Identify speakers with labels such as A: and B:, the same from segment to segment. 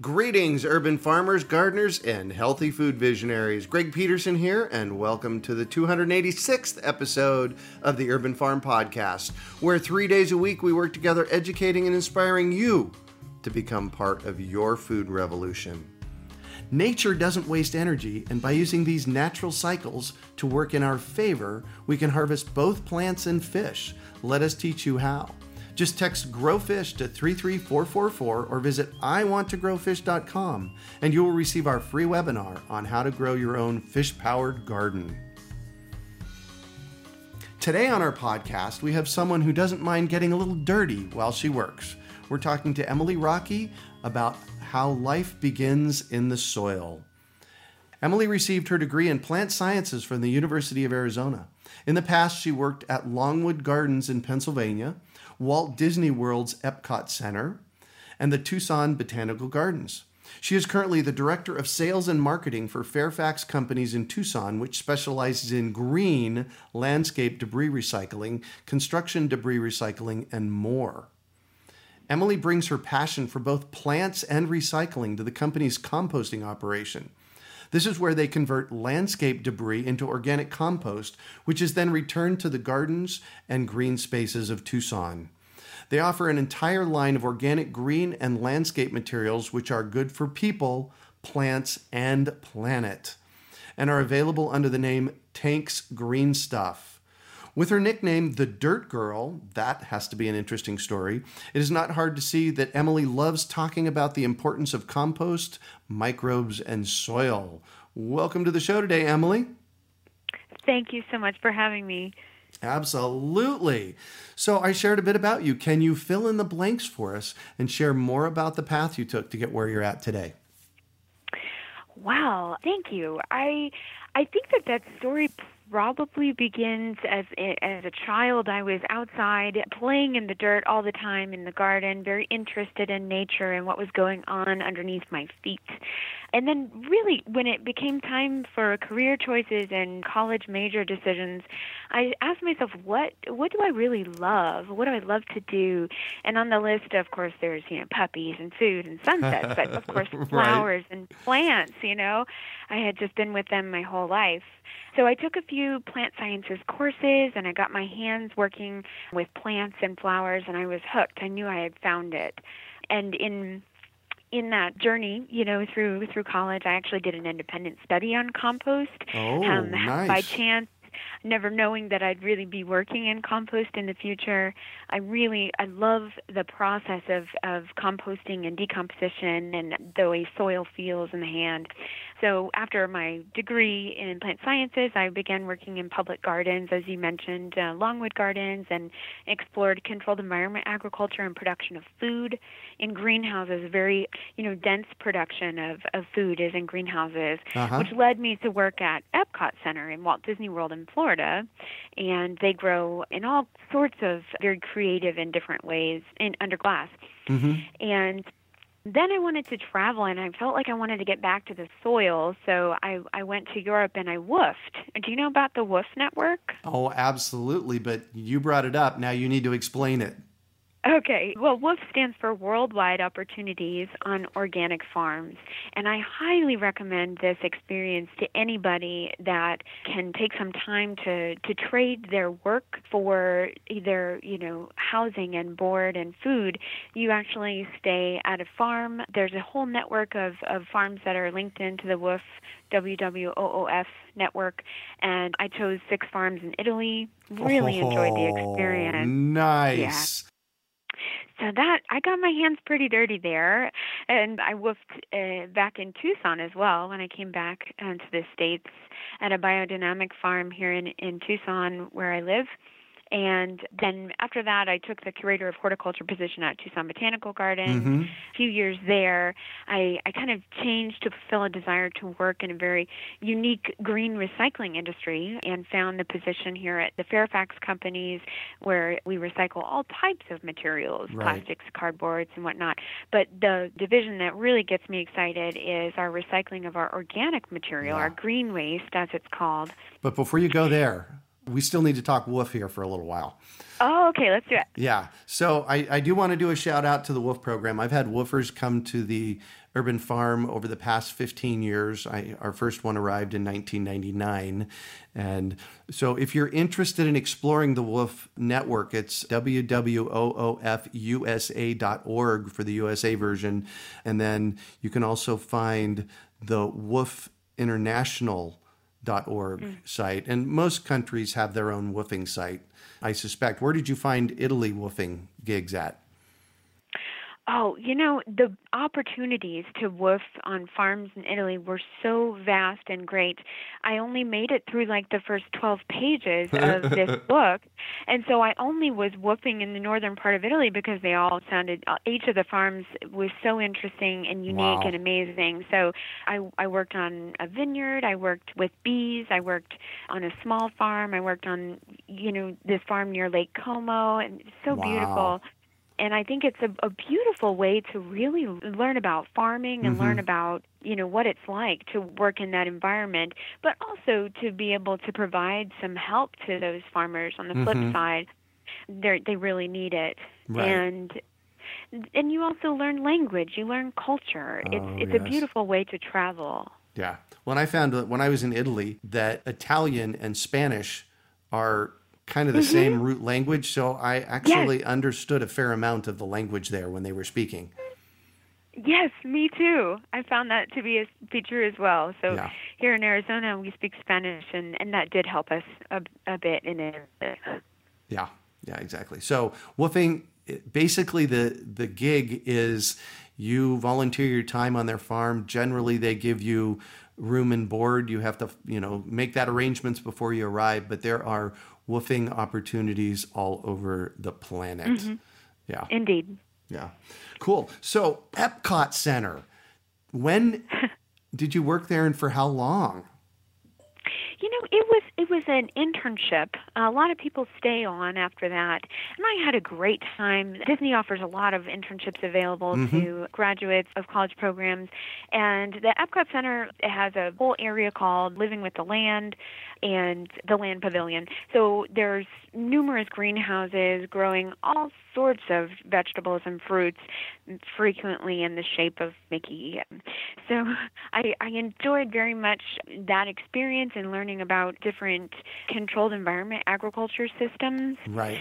A: Greetings, urban farmers, gardeners, and healthy food visionaries. Greg Peterson here, and welcome to the 286th episode of the Urban Farm Podcast, where three days a week we work together educating and inspiring you to become part of your food revolution. Nature doesn't waste energy, and by using these natural cycles to work in our favor, we can harvest both plants and fish. Let us teach you how. Just text GrowFish to 33444 or visit iwanttogrowfish.com and you will receive our free webinar on how to grow your own fish powered garden. Today on our podcast, we have someone who doesn't mind getting a little dirty while she works. We're talking to Emily Rockey about how life begins in the soil. Emily received her degree in plant sciences from the University of Arizona. In the past, she worked at Longwood Gardens in Pennsylvania Walt Disney World's Epcot Center, and the Tucson Botanical Gardens. She is currently the Director of Sales and Marketing for Fairfax Companies in Tucson, which specializes in green landscape debris recycling, construction debris recycling, and more. Emily brings her passion for both plants and recycling to the company's composting operation. This is where they convert landscape debris into organic compost, which is then returned to the gardens and green spaces of Tucson. They offer an entire line of organic green and landscape materials which are good for people, plants, and planet, and are available under the name Tank's Green Stuff. With her nickname, the Dirt Girl, that has to be an interesting story. It is not hard to see that Emily loves talking about the importance of compost, microbes, and soil. Welcome to the show today, Emily.
B: Thank you so much for having me.
A: Absolutely. So, I shared a bit about you. Can you fill in the blanks for us and share more about the path you took to get where you're at today?
B: Wow, thank you. I I think that that story probably begins as as a child. I was outside playing in the dirt all the time in the garden, very interested in nature and what was going on underneath my feet. And then really when it became time for career choices and college major decisions, I asked myself what what do I really love? What do I love to do? And on the list of course there's, you know, puppies and food and sunsets, but of course flowers right. and plants, you know. I had just been with them my whole life. So I took a few plant sciences courses and I got my hands working with plants and flowers and I was hooked. I knew I had found it. And in in that journey, you know, through through college, I actually did an independent study on compost.
A: Oh, um, nice.
B: By chance, never knowing that I'd really be working in compost in the future. I really I love the process of of composting and decomposition and the way soil feels in the hand. So after my degree in plant sciences, I began working in public gardens, as you mentioned, uh, Longwood Gardens, and explored controlled environment agriculture and production of food in greenhouses. Very, you know, dense production of, of food is in greenhouses, uh-huh. which led me to work at Epcot Center in Walt Disney World in Florida, and they grow in all sorts of very creative and different ways in under glass. Mm-hmm. And then I wanted to travel and I felt like I wanted to get back to the soil. So I, I went to Europe and I woofed. Do you know about the Woof Network?
A: Oh, absolutely. But you brought it up. Now you need to explain it.
B: Okay. Well, WOOF stands for Worldwide Opportunities on Organic Farms. And I highly recommend this experience to anybody that can take some time to, to trade their work for either, you know, housing and board and food. You actually stay at a farm. There's a whole network of, of farms that are linked into the WOOF, WWOOF network. And I chose six farms in Italy. Really
A: Oh,
B: enjoyed the oh, experience.
A: Nice.
B: So that I got my hands pretty dirty there, and I woofed uh, back in Tucson as well when I came back uh, to the states at a biodynamic farm here in in Tucson where I live. And then after that, I took the curator of horticulture position at Tucson Botanical Garden.
A: hmm
B: A few years there, I, I kind of changed to fulfill a desire to work in a very unique green recycling industry and found the position here at the Fairfax companies where we recycle all types of materials,
A: Right.
B: plastics, cardboards, and whatnot. But the division that really gets me excited is our recycling of our organic material,
A: Yeah.
B: our green waste, as it's called.
A: But before you go there, we still need to talk woof here for a little while.
B: Oh, okay, let's do it.
A: Yeah. So I, I do want to do a shout out to the WWOOF program. I've had woofers come to the urban farm over the past 15 years. I, our first one arrived in 1999. And so if you're interested in exploring the WWOOF network, it's www.wwoofusa.org for the USA version. And then you can also find the WWOOF International org mm. site. And most countries have their own woofing site i suspect. Where did you find italy woofing gigs at
B: Oh, you know, the opportunities to woof on farms in Italy were so vast and great. I only made it through like the first 12 pages of this book. And so I only was woofing in the northern part of Italy because they all sounded, uh, each of the farms was so interesting and unique
A: Wow.
B: and amazing. So I, I worked on a vineyard, I worked with bees, I worked on a small farm, I worked on, you know, this farm near Lake Como, and it's so
A: Wow.
B: beautiful and I think it's a, a beautiful way to really learn about farming and learn about you know what it's like to work in that environment, but also to be able to provide some help to those farmers. On the flip
A: Mhm.
B: side, they they really need it,
A: Right.
B: and and you also learn language, you learn culture.
A: Oh,
B: it's it's
A: yes.
B: a beautiful way to travel.
A: yeah when i found that when i was in italy that italian and spanish are kind of the mm-hmm. same root language so i actually understood a fair amount of the language there when they were speaking
B: Yes, me too. I found that to be a feature as well. So
A: Yeah.
B: here in Arizona, we speak Spanish, and, and that did help us a, a bit in it.
A: Yeah, yeah, exactly. So woofing, basically the the gig is you volunteer your time on their farm. Generally, they give you room and board. You have to, you know, make that arrangements before you arrive. But there are woofing opportunities all over the planet. Mm-hmm. Yeah,
B: Indeed.
A: yeah, cool. So Epcot Center, when did you work there, and for how long?
B: You know, it was it was an internship. A lot of people stay on after that, and I had a great time. Disney offers a lot of internships available mm-hmm. to graduates of college programs, and the Epcot Center has a whole area called Living with the Land and the Land Pavilion. So there's numerous greenhouses growing all sorts of vegetables and fruits, frequently in the shape of Mickey. So I, I enjoyed very much that experience and learning about different controlled environment agriculture systems.
A: Right.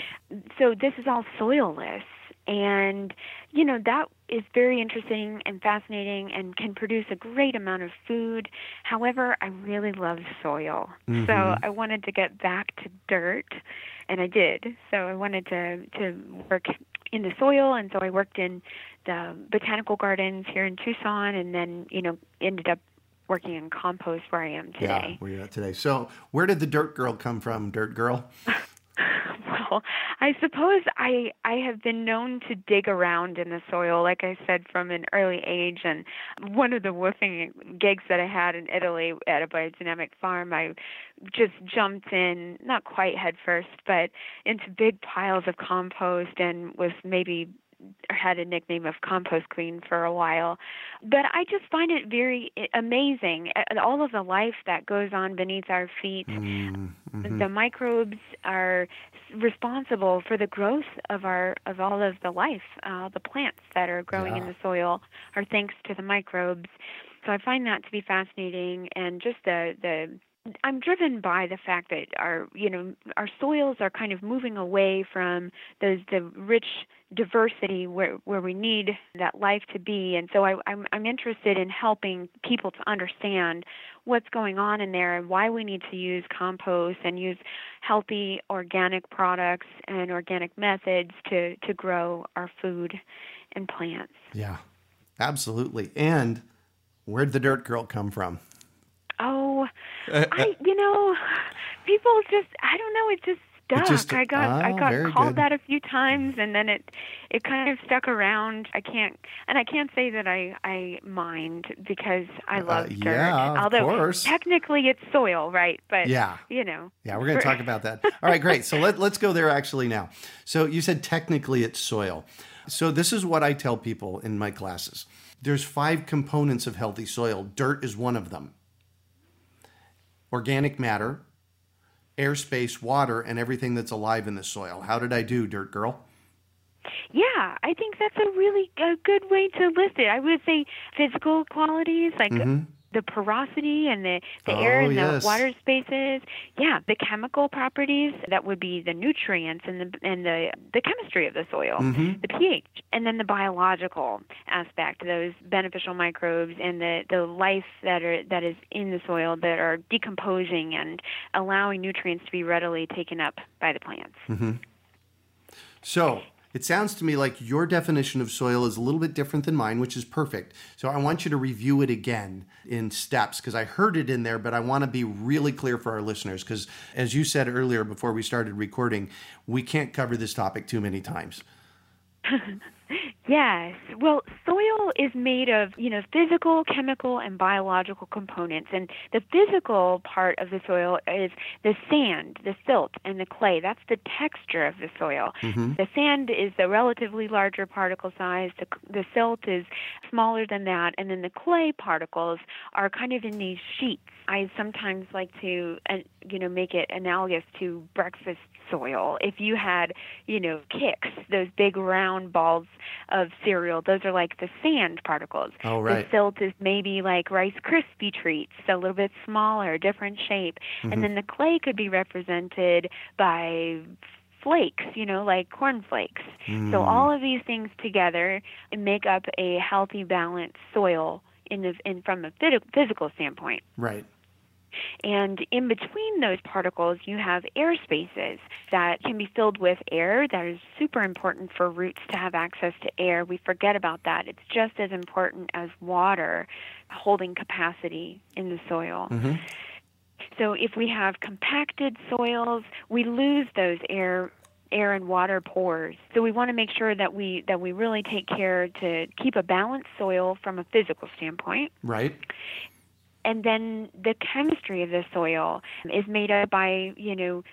B: So this is all soilless. And, you know, that is very interesting and fascinating and can produce a great amount of food. However, I really love soil. So mm-hmm. I wanted to get back to dirt, and I did. So I wanted to, to work in the soil, and so I worked in the botanical gardens here in Tucson, and then, you know, ended up working in compost where I am today.
A: Yeah, where you're at today. So where did the Dirt Girl come from? Dirt Girl.
B: Well, I suppose I I have been known to dig around in the soil, like I said, from an early age. And one of the woofing gigs that I had in Italy at a biodynamic farm, I just jumped in, not quite head first, but into big piles of compost and was maybe had a nickname of compost queen for a while but i just find it very amazing all of the life that goes on beneath our feet
A: Mm, mhm.
B: the microbes are responsible for the growth of our of all of the life, uh, the plants that are growing
A: Yeah.
B: in the soil are thanks to the microbes. So I find that to be fascinating, and just the the I'm driven by the fact that our you know our soils are kind of moving away from those the rich diversity where where we need that life to be, and so I, I'm I'm interested in helping people to understand what's going on in there and why we need to use compost and use healthy organic products and organic methods to to grow our food and plants.
A: Yeah, absolutely. And where'd the dirt girl come from?
B: Oh, I you know, people just I don't know, it just stuck.
A: just-
B: I got I
A: ah,
B: got called
A: good.
B: that a few times and then it it kind of stuck around. I can't and I can't say that I I mind because I love dirt.
A: Uh, yeah, of
B: Although
A: course.
B: technically it's soil, right? But
A: Yeah.
B: you know.
A: Yeah, we're going to talk about that. All right, great. So let, let's go there actually now. So you said technically it's soil. So this is what I tell people in my classes. There's five components of healthy soil. Dirt is one of them. Organic matter, airspace, water, and everything that's alive in the soil. How did I do, dirt girl?
B: Yeah, I think that's a really a good way to list it. I would say physical qualities like mm-hmm. The porosity and the, the air
A: Mm-hmm. Oh,
B: and
A: yes.
B: the water spaces. Yeah, the chemical properties that would be the nutrients and the and the the chemistry of the soil,
A: Mm-hmm.
B: the pH, and then the biological aspect, those beneficial microbes and the the life that are that is in the soil that are decomposing and allowing nutrients to be readily taken up by the plants.
A: So it sounds to me like your definition of soil is a little bit different than mine, which is perfect. So I want you to review it again in steps because I heard it in there, but I want to be really clear for our listeners because, as you said earlier before we started recording, we can't cover this topic too many times.
B: Yes. Well, soil is made of, you know, physical, chemical, and biological components. And the physical part of the soil is the sand, the silt, and the clay. That's the texture of the soil. The sand is the relatively larger particle size. The, the silt is smaller than that. And then the clay particles are kind of in these sheets. I sometimes like to, uh, you know, make it analogous to breakfast soil. If you had, you know, Kix, those big round balls of cereal, those are like the sand particles.
A: Oh, right.
B: The silt is maybe like Rice Krispie treats, a little bit smaller, different shape.
A: Mm-hmm.
B: And then the clay could be represented by flakes, you know, like corn flakes.
A: Mm.
B: So all of these things together make up a healthy, balanced soil in the in from a physical standpoint.
A: Right.
B: And in between those particles, you have air spaces that can be filled with air. That is super important for roots to have access to air. We forget about that. It's just as important as water holding capacity in the soil. Mm-hmm. So if we have compacted soils, we lose those air air and water pores. So we want to make sure that we that we really take care to keep a balanced soil from a physical standpoint
A: Right.
B: And then the chemistry of the soil is made up by you know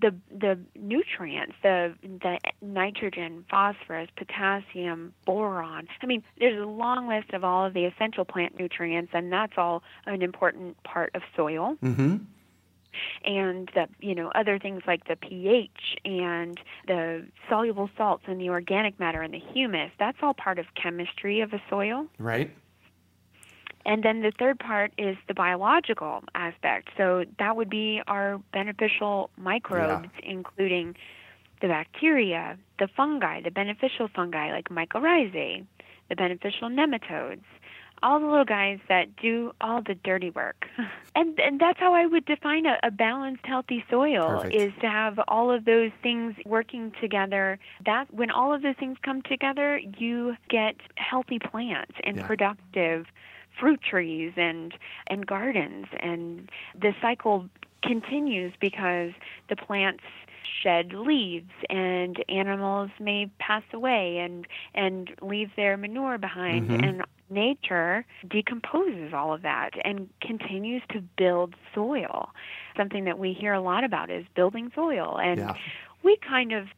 B: the the nutrients the the nitrogen phosphorus potassium boron i mean there's a long list of all of the essential plant nutrients and that's all an important part of soil
A: Mm-hmm.
B: and the you know other things like the pH and the soluble salts and the organic matter and the humus that's all part of chemistry of a soil
A: Right.
B: And then the third part is the biological aspect. So that would be our beneficial microbes, including the bacteria, the fungi, the beneficial fungi like mycorrhizae, the beneficial nematodes, all the little guys that do all the dirty work. and and that's how I would define a, a balanced, healthy soil
A: Perfect.
B: is to have all of those things working together. That when all of those things come together, you get healthy plants and
A: Yeah.
B: productive fruit trees and and gardens and the cycle continues because the plants shed leaves and animals may pass away and and leave their manure behind
A: Mhm.
B: and nature decomposes all of that and continues to build soil something that we hear a lot about is building soil and
A: Yeah.
B: we kind of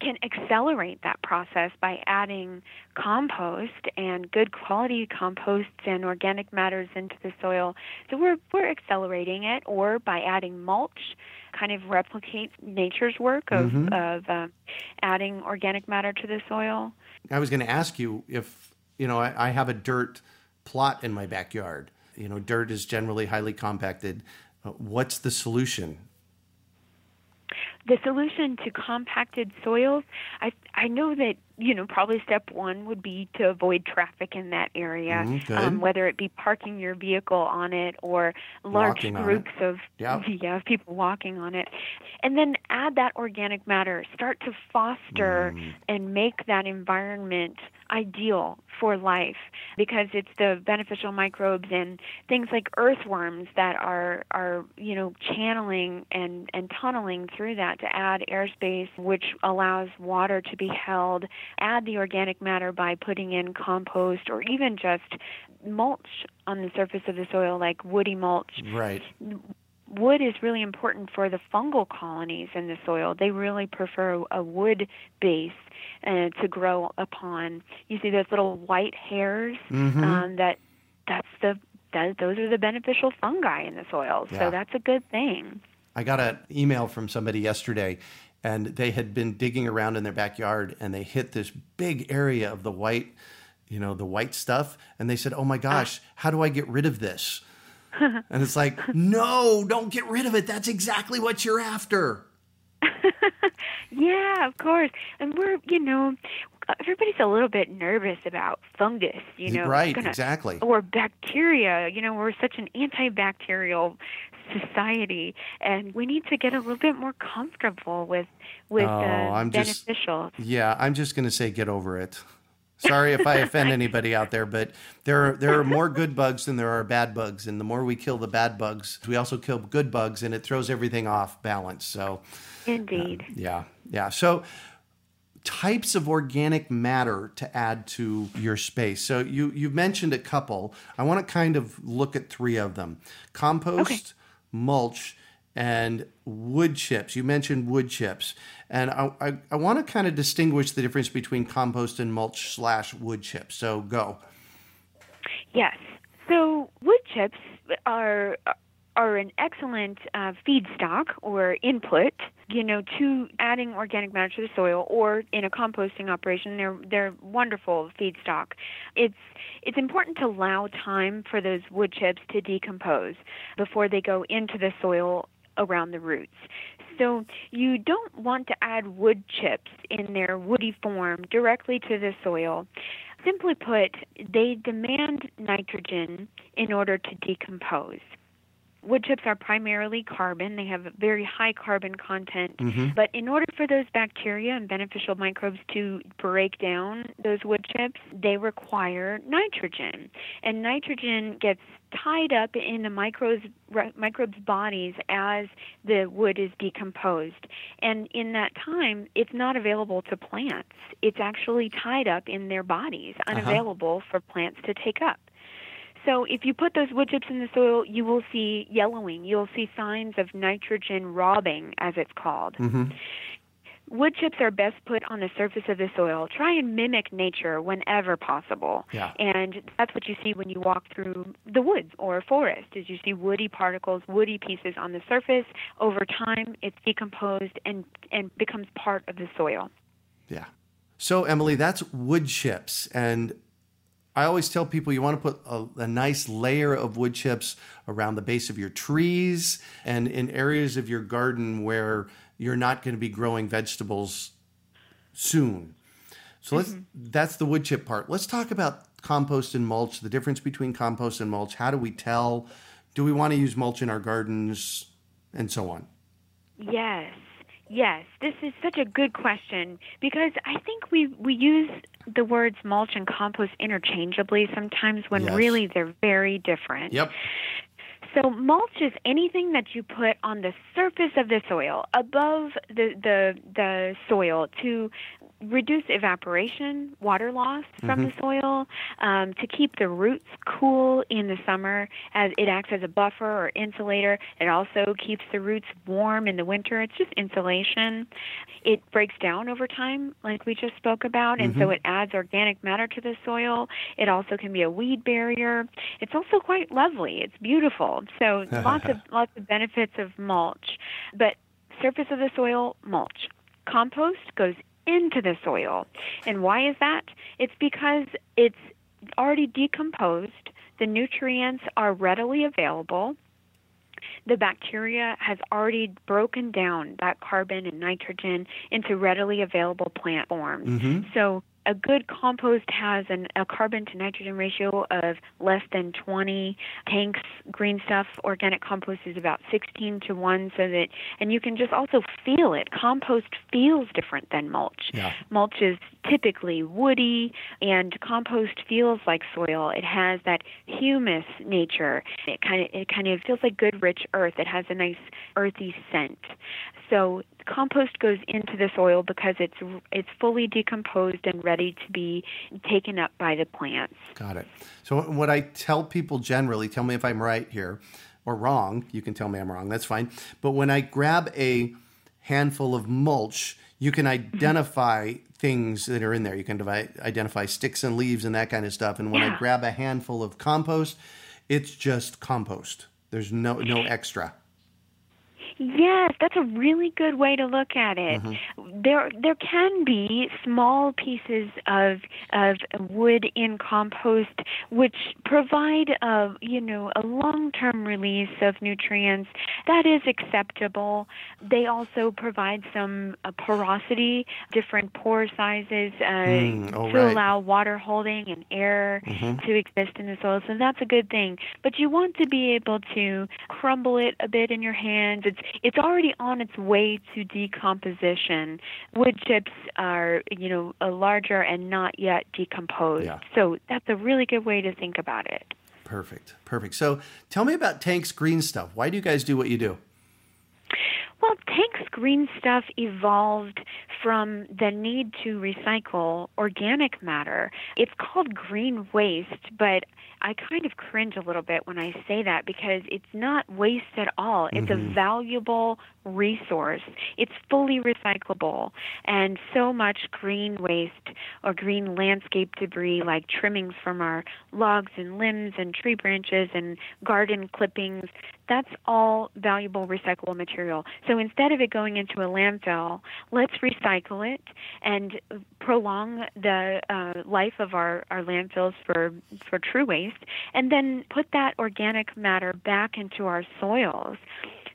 B: can accelerate that process by adding compost and good quality composts and organic matters into the soil. So we're we're accelerating it or by adding mulch kind of replicate nature's work of,
A: Mhm.
B: of uh, adding organic matter to the soil.
A: I was going to ask you if, you know, I, I have a dirt plot in my backyard. You know, dirt is generally highly compacted. Uh, what's the solution?
B: The solution to compacted soils, I I know that you know probably step one would be to avoid traffic in that area,
A: good.
B: um, whether it be parking your vehicle on it or large
A: Walking
B: groups of
A: Yep.
B: yeah people walking on it, and then add that organic matter. Start to foster
A: Mm.
B: and make that environment ideal for life because it's the beneficial microbes and things like earthworms that are are you know channeling and and tunneling through that to add airspace which allows water to be held add the organic matter by putting in compost or even just mulch on the surface of the soil like woody mulch
A: Right.
B: wood is really important for the fungal colonies in the soil. They really prefer a wood base uh, to grow upon. You see those little white hairs
A: mm-hmm.
B: um, that that's the that, those are the beneficial fungi in the soil.
A: Yeah.
B: So that's a good thing.
A: I got an email from somebody yesterday, and they had been digging around in their backyard, and they hit this big area of the white, you know, the white stuff, and they said, "Oh my ah. gosh, how do I get rid of this?" and it's like, no, don't get rid of it. That's exactly what you're after.
B: Yeah, of course. And we're, you know, everybody's a little bit nervous about fungus, you know.
A: right,
B: gonna-
A: exactly.
B: Or bacteria. You know, we're such an antibacterial society, and we need to get a little bit more comfortable with with
A: Oh,
B: uh,
A: I'm just-
B: beneficials.
A: Yeah, I'm just going to say get over it. Sorry if I offend anybody out there, but there are there are more good bugs than there are bad bugs, and the more we kill the bad bugs, we also kill good bugs, and it throws everything off balance. So,
B: Indeed.
A: yeah, yeah. So, types of organic matter to add to your space. So you you mentioned a couple. I want to kind of look at three of them: compost,
B: Okay.
A: Mulch, and wood chips. You mentioned wood chips, and I I, I want to kind of distinguish the difference between compost and mulch slash wood chips. So go.
B: Yes. So wood chips are are an excellent uh, feedstock or input, you know, to adding organic matter to the soil, or in a composting operation, they're they're wonderful feedstock. It's it's important to allow time for those wood chips to decompose before they go into the soil around the roots. So you don't want to add wood chips in their woody form directly to the soil. Simply put, they demand nitrogen in order to decompose. Wood chips are primarily carbon. They have a very high carbon content.
A: Mhm.
B: But in order for those bacteria and beneficial microbes to break down those wood chips, they require nitrogen. And nitrogen gets tied up in the microbes microbes bodies as the wood is decomposed. And in that time, it's not available to plants. It's actually tied up in their bodies, unavailable for plants to take up. So if you put those wood chips in the soil, you will see yellowing. You'll see signs of nitrogen robbing, as it's called.
A: hmm
B: Wood chips are best put on the surface of the soil. Try and mimic nature whenever possible.
A: Yeah.
B: And that's what you see when you walk through the woods or a forest is you see woody particles, woody pieces on the surface. Over time it's decomposed and, and becomes part of the soil.
A: Yeah. So, Emily, that's wood chips. And I always tell people you want to put a, a nice layer of wood chips around the base of your trees and in areas of your garden where you're not going to be growing vegetables soon. So let's mm-hmm. that's the wood chip part. Let's talk about compost and mulch, the difference between compost and mulch. How do we tell? Do we want to use mulch in our gardens and so on?
B: Yes. Yes, this is such a good question because I think we we use the words mulch and compost interchangeably sometimes when
A: Yes.
B: really they're very different.
A: Yep.
B: So mulch is anything that you put on the surface of the soil, above the the the soil to reduce evaporation, water loss from the soil, um, to keep the roots cool in the summer as it acts as a buffer or insulator. It also keeps the roots warm in the winter. It's just insulation. It breaks down over time, like we just spoke about, and so it adds organic matter to the soil. It also can be a weed barrier. It's also quite lovely. It's beautiful. So lots of lots of benefits of mulch. But surface of the soil, mulch. Compost goes into the soil. And why is that? It's because it's already decomposed. The nutrients are readily available. The bacteria has already broken down that carbon and nitrogen into readily available plant forms. Mm-hmm. So a good compost has an, a carbon to nitrogen ratio of less than 20. Tank's green stuff organic compost is about 16 to 1 so that and you can just also feel it. Compost feels different than mulch.
A: Yeah.
B: Mulch is typically woody and compost feels like soil. It has that humus nature. It kind of it kind of feels like good rich earth. It has a nice earthy scent. So compost goes into the soil because it's it's fully decomposed and ready to be taken up by the plants.
A: Got it. So what I tell people generally, tell me if I'm right here or wrong. You can tell me I'm wrong. That's fine. But when I grab a handful of mulch, you can mm-hmm. identify things that are in there. You can divide, identify sticks and leaves and that kind of stuff. And when I grab a handful of compost, it's just compost. There's no no extra.
B: Yes, that's a really good way to look at it. There there can be small pieces of of wood in compost which provide a you know a long-term release of nutrients that is acceptable. They also provide some uh, porosity, different pore sizes uh,
A: Mm, oh,
B: to
A: right.
B: allow water holding and air to exist in the soil. So that's a good thing. But you want to be able to crumble it a bit in your hands. It's it's already on its way to decomposition. Wood chips are, you know, a larger and not yet decomposed.
A: Yeah.
B: So that's a really good way to think about it.
A: Perfect. Perfect. So tell me about Tank's green stuff. Why do you guys do what you do?
B: Well, Tank's green stuff evolved from the need to recycle organic matter. It's called green waste, but I kind of cringe a little bit when I say that because it's not waste at all. It's a mm-hmm. valuable resource. It's fully recyclable. And so much green waste or green landscape debris, like trimmings from our logs and limbs and tree branches and garden clippings, that's all valuable recyclable material. So instead of it going into a landfill, let's recycle it and prolong the uh, life of our, our landfills for, for true waste, and then put that organic matter back into our soils.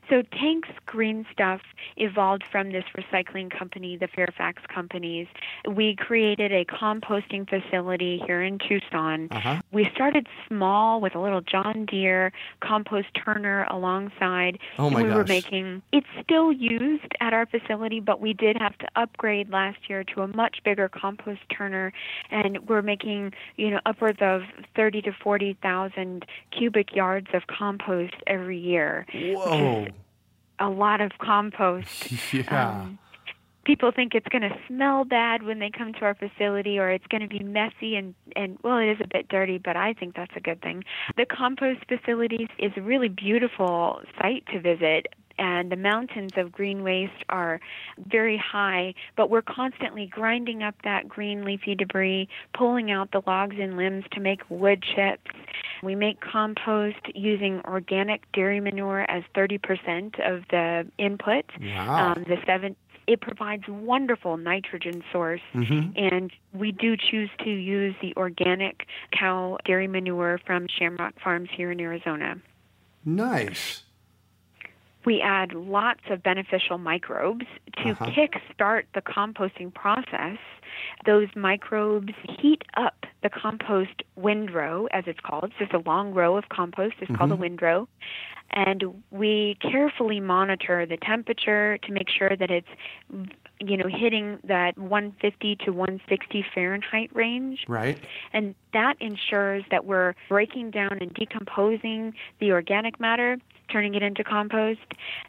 B: So Tank's green stuff evolved from this recycling company, the Fairfax companies. We created a composting facility here in Tucson.
A: Uh-huh.
B: We started small with a little John Deere compost turner alongside.
A: Oh, my
B: and we were making it's still used at our facility, but we did have to upgrade last year to a much bigger compost turner and we're making, you know, upwards of 30 to 40,000 cubic yards of compost every year
A: Whoa.
B: A lot of compost.
A: Yeah.
B: Um, people think it's going to smell bad when they come to our facility or it's going to be messy and and well it is a bit dirty but i think that's a good thing the compost facilities is a really beautiful site to visit and the mountains of green waste are very high, but we're constantly grinding up that green leafy debris, pulling out the logs and limbs to make wood chips. We make compost using organic dairy manure as 30% of the input.
A: Wow.
B: Um, the seven it provides wonderful nitrogen source and we do choose to use the organic cow dairy manure from Shamrock Farms here in Arizona.
A: nice.
B: We add lots of beneficial microbes to
A: Uh-huh.
B: kickstart the composting process. Those microbes heat up the compost windrow, as it's called. It's just a long row of compost. It's called a windrow. And we carefully monitor the temperature to make sure that it's, you know, hitting that 150 to 160 Fahrenheit range
A: Right.
B: and that ensures that we're breaking down and decomposing the organic matter, turning it into compost.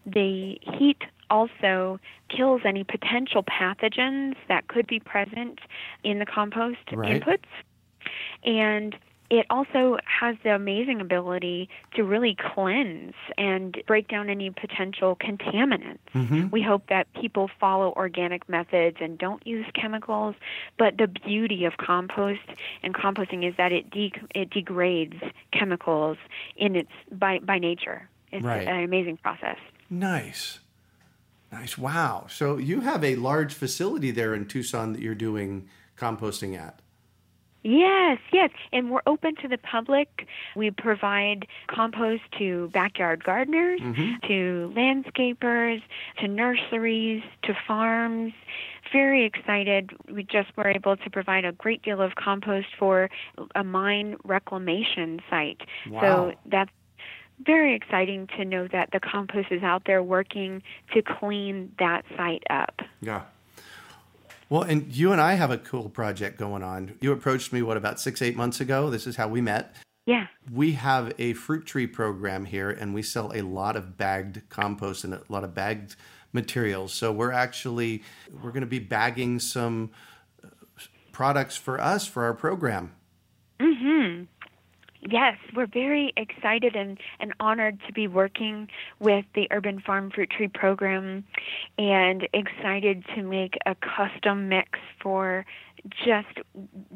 B: The heat also kills any potential pathogens that could be present in the compost
A: Right.
B: inputs. And it also has the amazing ability to really cleanse and break down any potential contaminants.
A: Mhm.
B: We hope that people follow organic methods and don't use chemicals. But the beauty of compost and composting is that it de- it degrades chemicals in its by by nature. It's
A: Right.
B: an amazing process.
A: Nice. Nice. Wow. So you have a large facility there in Tucson that you're doing composting at.
B: Yes, yes, and we're open to the public. We provide compost to backyard gardeners, mm-hmm. to landscapers, to nurseries, to farms. Very excited. We just were able to provide a great deal of compost for a mine reclamation site.
A: Wow.
B: So that's very exciting to know that the compost is out there working to clean that site up.
A: Yeah. Well, and you and I have a cool project going on. You approached me, what, about six, eight months ago? This is how we met.
B: Yeah.
A: We have a fruit tree program here, and we sell a lot of bagged compost and a lot of bagged materials. So we're actually we're going to be bagging some uh, products for us for our program.
B: Yes, we're very excited and, and honored to be working with the Urban Farm Fruit Tree Program and excited to make a custom mix for just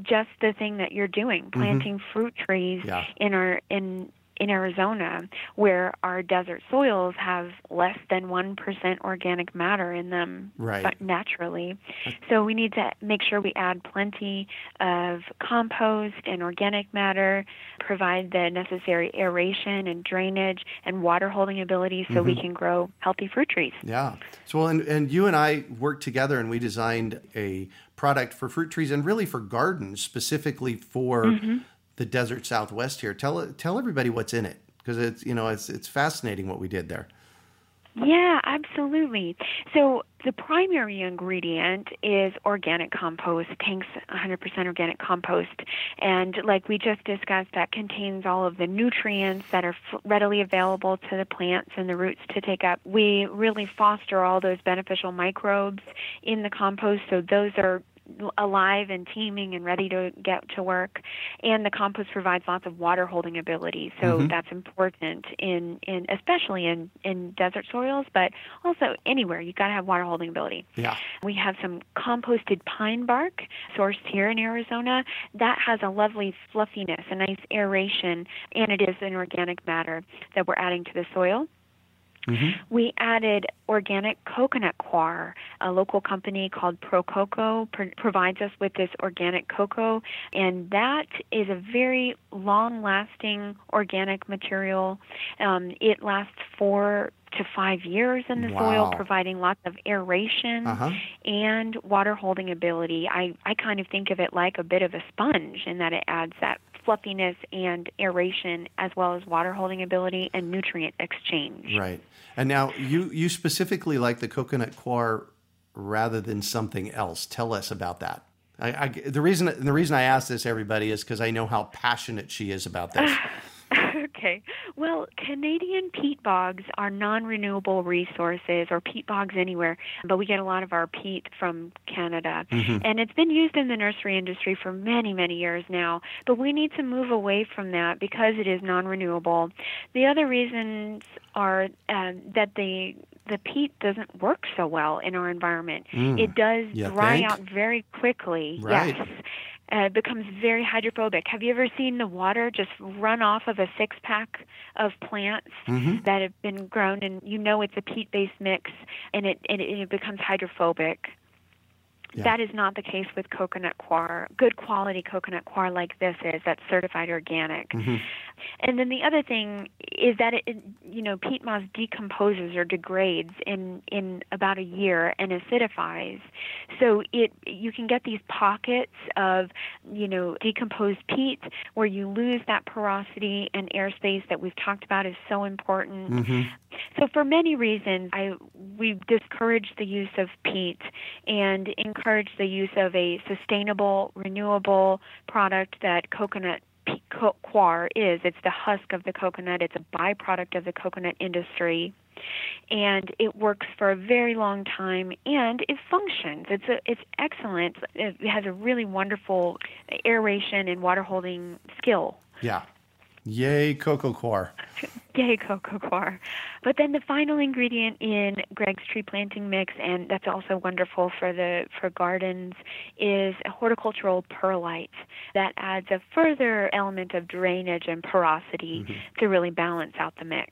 B: just the thing that you're doing, mm-hmm. planting fruit trees
A: Yeah.
B: in our in in Arizona where our desert soils have less than 1% organic matter in them
A: Right.
B: but naturally. So we need to make sure we add plenty of compost and organic matter, provide the necessary aeration and drainage and water holding ability so we mm-hmm. can grow healthy fruit trees.
A: Yeah. So, well, and, and you and I worked together and we designed a product for fruit trees and really for gardens, specifically for mm-hmm. The desert Southwest here. Tell tell everybody what's in it because it's you know it's it's fascinating what we did there.
B: Yeah, absolutely. So the primary ingredient is organic compost, Tank's 100% organic compost. And like we just discussed, that contains all of the nutrients that are f- readily available to the plants and the roots to take up. We really foster all those beneficial microbes in the compost, so those are alive and teeming and ready to get to work. And the compost provides lots of water holding ability. So mm-hmm. that's important in in especially in in desert soils but also anywhere. You've got to have water holding ability.
A: Yeah.
B: we have some composted pine bark sourced here in Arizona. That has a lovely fluffiness, a nice aeration, and it is an organic matter that we're adding to the soil. We added organic coconut coir. A local company called Pro Coco pr- provides us with this organic coco, and that is a very long lasting organic material. Um, it lasts four to five years in the
A: Wow.
B: soil, providing lots of aeration
A: Uh-huh.
B: and water holding ability. I, I kind of think of it like a bit of a sponge in that it adds that fluffiness and aeration as well as water holding ability and nutrient exchange.
A: Right. And now you you specifically like the coconut coir rather than something else. Tell us about that. I, I, the reason the reason I ask this everybody is because I know how passionate she is about this.
B: okay. Well, Canadian peat bogs are non renewable resources, or peat bogs anywhere, but we get a lot of our peat from Canada. And it's been used in the nursery industry for many, many years now, but we need to move away from that because it is non renewable. The other reasons are um, that the the peat doesn't work so well in our environment. It does
A: You
B: dry
A: think?
B: out very quickly.
A: Right.
B: Yes uh, it becomes very hydrophobic. Have you ever seen the water just run off of a six pack of plants that have been grown, and you know it's a peat based mix, and it, and it it becomes hydrophobic?
A: Yeah.
B: That is not the case with coconut coir. Good quality coconut coir like this is that's certified organic. Mm-hmm. And then the other thing is that it, you know peat moss decomposes or degrades in in about a year and acidifies. So it you can get these pockets of you know decomposed peat where you lose that porosity and airspace that we've talked about is so important. Mm-hmm. So for many reasons, I we discourage the use of peat and encourage the use of a sustainable, renewable product that coconut coir is. It's the husk of the coconut. It's a byproduct of the coconut industry. and it works for a very long time and it functions. It's a, it's excellent. It has a really wonderful aeration and water holding skill.
A: Yeah. Yay, coco coir.
B: Yay, coco coir. But then the final ingredient in Greg's tree planting mix, and that's also wonderful for the for gardens, is horticultural perlite that adds a further element of drainage and porosity mm-hmm. to really balance out the mix.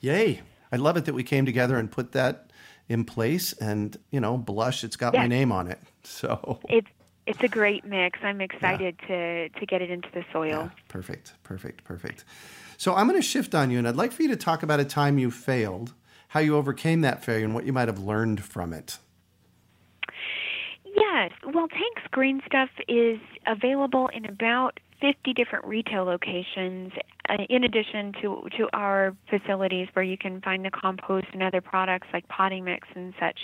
A: Yay! I love it that we came together and put that in place. And you know, blush, it's got yes. my name on it. So
B: it's it's a great mix. I'm excited yeah. to to get it into the soil. Yeah,
A: perfect, perfect, perfect. So I'm going to shift on you, and I'd like for you to talk about a time you failed, how you overcame that failure, and what you might have learned from it.
B: Yes. Well, Tank's Green Stuff is available in about 50 different retail locations uh, in addition to to our facilities where you can find the compost and other products like potting mix and such.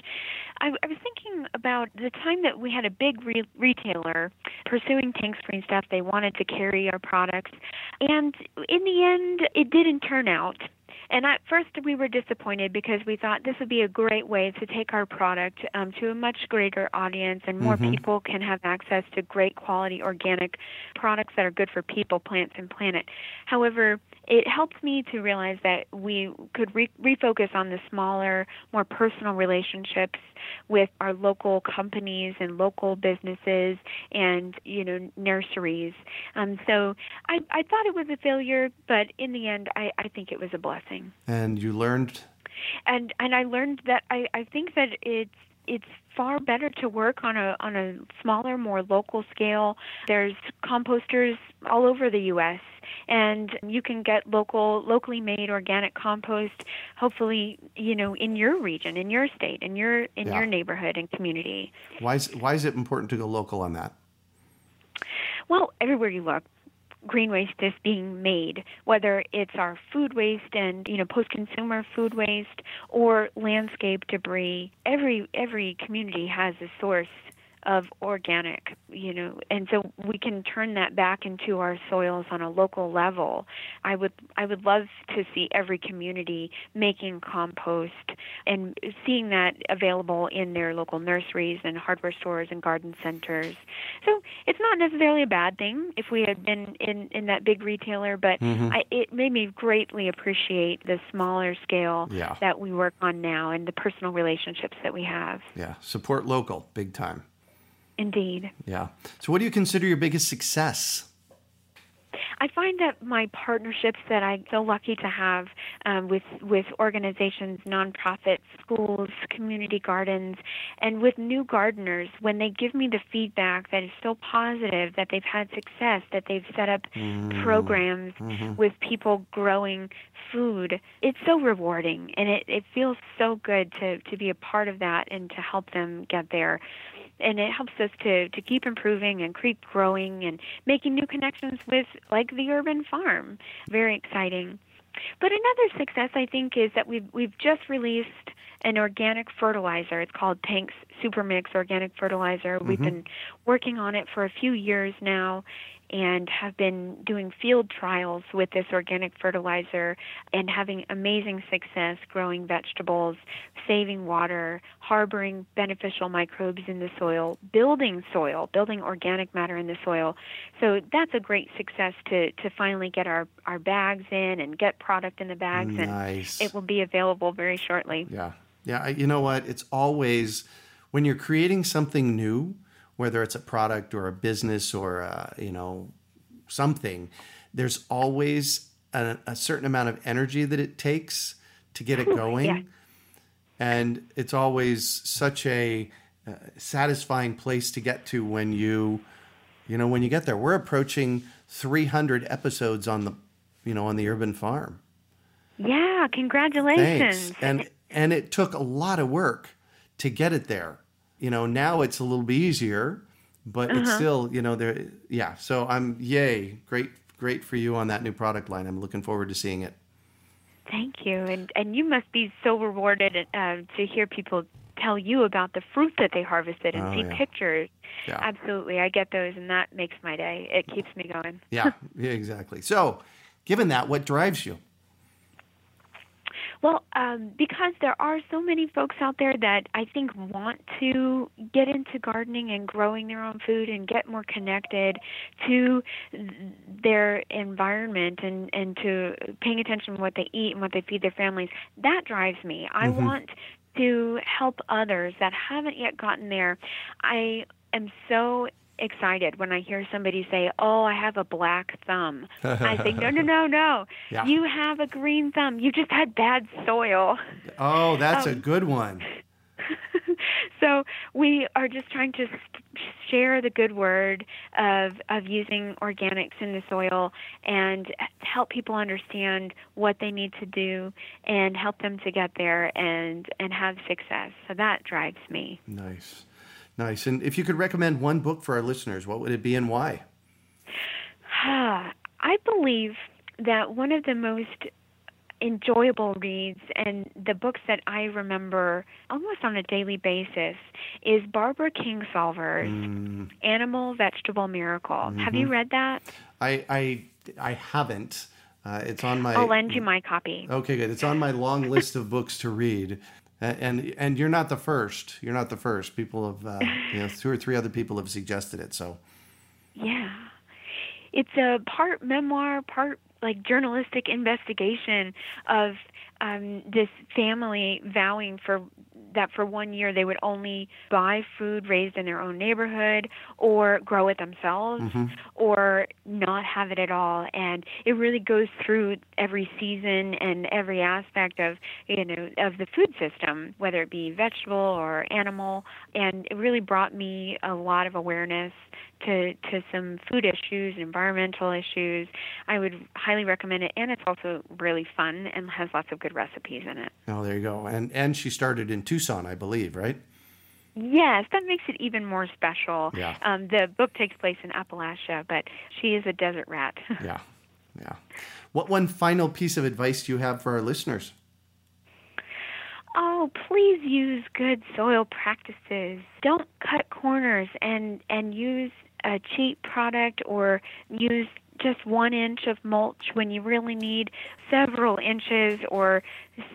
B: I, I was thinking about the time that we had a big re- retailer pursuing Tank's Green Stuff. They wanted to carry our products, and in the end, it didn't turn out and at first, we were disappointed because we thought this would be a great way to take our product um, to a much greater audience, and more mm-hmm. people can have access to great quality organic products that are good for people, plants, and planet. However, it helped me to realize that we could re- refocus on the smaller, more personal relationships with our local companies and local businesses and you know nurseries. Um, so I, I thought it was a failure, but in the end, I, I think it was a blessing.
A: And you learned.
B: And and I learned that I, I think that it's it's far better to work on a on a smaller, more local scale. There's composters all over the U.S. and you can get local, locally made organic compost. Hopefully, you know, in your region, in your state, in your in yeah. your neighborhood and community.
A: Why is why is it important to go local on that?
B: Well, everywhere you look, green waste is being made, whether it's our food waste and you know post-consumer food waste or landscape debris. Every every community has a source of organic, you know, and so we can turn that back into our soils on a local level. I would I would love to see every community making compost and seeing that available in their local nurseries and hardware stores and garden centers. So it's not necessarily a bad thing if we had been in in that big retailer, but mm-hmm. I, it made me greatly appreciate the smaller scale yeah. that we work on now and the personal relationships that we have.
A: Yeah, support local, big time.
B: Indeed.
A: Yeah. So, what do you consider your biggest success?
B: I find that my partnerships that I'm so lucky to have um, with with organizations, nonprofits, schools, community gardens, and with new gardeners, when they give me the feedback that is so positive, that they've had success, that they've set up mm. programs mm-hmm. with people growing food, it's so rewarding, and it, it feels so good to to be a part of that and to help them get there and it helps us to to keep improving and keep growing and making new connections with like the urban farm. Very exciting. But another success I think is that we've we've just released an organic fertilizer. It's called Tank's Supermix Organic Fertilizer. Mm-hmm. We've been working on it for a few years now, and have been doing field trials with this organic fertilizer and having amazing success growing vegetables, saving water, harboring beneficial microbes in the soil, building soil, building organic matter in the soil. So that's a great success to, to finally get our, our bags in and get product in the bags.
A: Nice.
B: And it will be available very shortly.
A: Yeah. Yeah. You know what? It's always when you're creating something new whether it's a product or a business or a, uh, you know something, there's always a, a, certain amount of energy that it takes to get it going, yeah. and it's always such a uh, satisfying place to get to when you you know when you get there. We're approaching 300 episodes on the you know on the urban farm.
B: Yeah, congratulations.
A: Thanks. And and it took a lot of work to get it there you know, now it's a little bit easier, but uh-huh. it's still, you know, there. Yeah. So I'm yay, great, great for you on that new product line. I'm looking forward to seeing it.
B: Thank you, and and you must be so rewarded uh, to hear people tell you about the fruit that they harvested and oh, see yeah. pictures. Yeah. Absolutely, I get those, and that makes my day. It keeps me going.
A: yeah, yeah, exactly. So, given that, what drives you?
B: Well, um, because there are so many folks out there that I think want to get into gardening and growing their own food and get more connected to their environment and, and to paying attention to what they eat and what they feed their families, that drives me. I mm-hmm. want to help others that haven't yet gotten there. I am so excited when I hear somebody say, "Oh, I have a black thumb." I think, "No, no, no, no. Yeah. You have a green thumb. You just had bad soil."
A: Oh, that's um, a good one.
B: so we are just trying to share the good word of of using organics in the soil and help people understand what they need to do and help them to get there and and have success. So that drives me.
A: Nice. Nice. And if you could recommend one book for our listeners, what would it be and why?
B: I believe that one of the most enjoyable reads and the books that I remember almost on a daily basis is Barbara Kingsolver's mm. Animal Vegetable Miracle. Mm-hmm. Have you mm-hmm. read that?
A: I I I haven't. Uh, it's on my.
B: I'll lend you my copy.
A: Okay, good. It's on my long list of books to read and and you're not the first. You're not the first. People have, uh, you know, two or three other people have suggested it. So,
B: yeah, it's a part memoir, part like journalistic investigation of um, this family vowing for that for one year they would only buy food raised in their own neighborhood or grow it themselves mm-hmm. or not have it at all and it really goes through every season and every aspect of you know of the food system whether it be vegetable or animal and it really brought me a lot of awareness to to some food issues and environmental issues, I would highly recommend it. And it's also really fun and has lots of good recipes in it.
A: Oh, there you go. And and she started in Tucson, I believe, right?
B: Yes, that makes it even more special.
A: Yeah.
B: Um, the book takes place in Appalachia, but she is a desert rat.
A: yeah, yeah. What one final piece of advice do you have for our listeners?
B: oh, please use good soil practices. Don't cut corners and and use a cheap product or use just one inch of mulch when you really need several inches or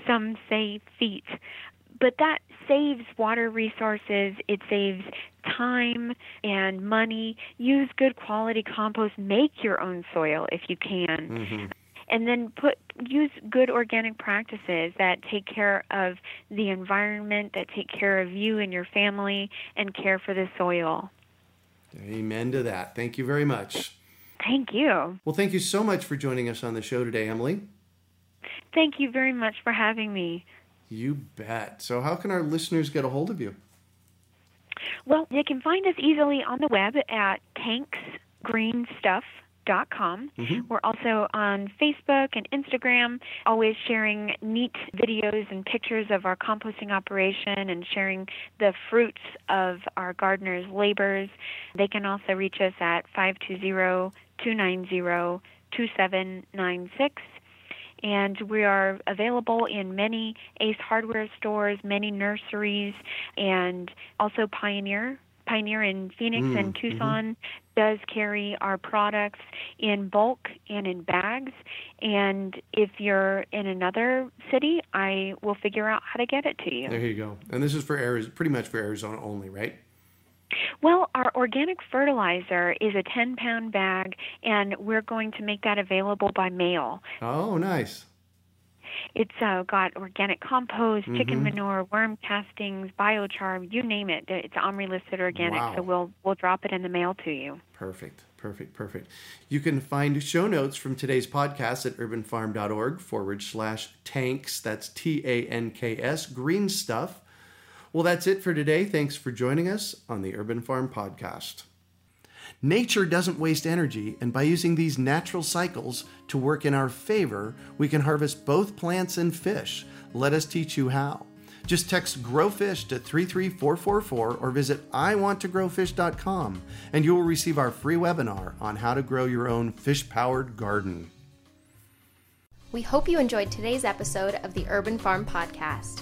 B: some say feet. But that saves water resources, it saves time and money. Use good quality compost. Make your own soil if you can. Mm-hmm and then put use good organic practices that take care of the environment, that take care of you and your family, and care for the soil.
A: Amen to that. Thank you very much.
B: Thank you.
A: Well, thank you so much for joining us on the show today, Emily.
B: Thank you very much for having me.
A: You bet. So, how can our listeners get a hold of you?
B: Well, they can find us easily on the web at tanksgreenstuff.com com. Mm-hmm. We're also on Facebook and Instagram, always sharing neat videos and pictures of our composting operation and sharing the fruits of our gardeners' labors. They can also reach us at 520 290 2796 and we are available in many Ace Hardware stores, many nurseries, and also Pioneer Pioneer in Phoenix mm, and mm-hmm. Tucson mm-hmm. does carry our products in bulk and in bags. And if you're in another city, I will figure out how to get it to you.
A: There you go. And this is for Arizona, pretty much for Arizona only, right?
B: Well, our organic fertilizer is a 10 pound bag, and we're going to make that available by mail.
A: Oh, nice.
B: It's uh, got organic compost, mm-hmm. chicken manure, worm castings, biochar, you name it. It's OMRI listed organic, wow. so we'll we'll drop it in the mail to you.
A: Perfect, perfect, perfect. You can find show notes from today's podcast at urbanfarm.org forward slash tanks. That's T A N K S, green stuff. Well, that's it for today. Thanks for joining us on the Urban Farm Podcast. Nature doesn't waste energy, and by using these natural cycles to work in our favor, we can harvest both plants and fish. Let us teach you how. Just text GrowFish to 33444 or visit iwanttogrowfish.com and you will receive our free webinar on how to grow your own fish powered garden.
C: We hope you enjoyed today's episode of the Urban Farm Podcast.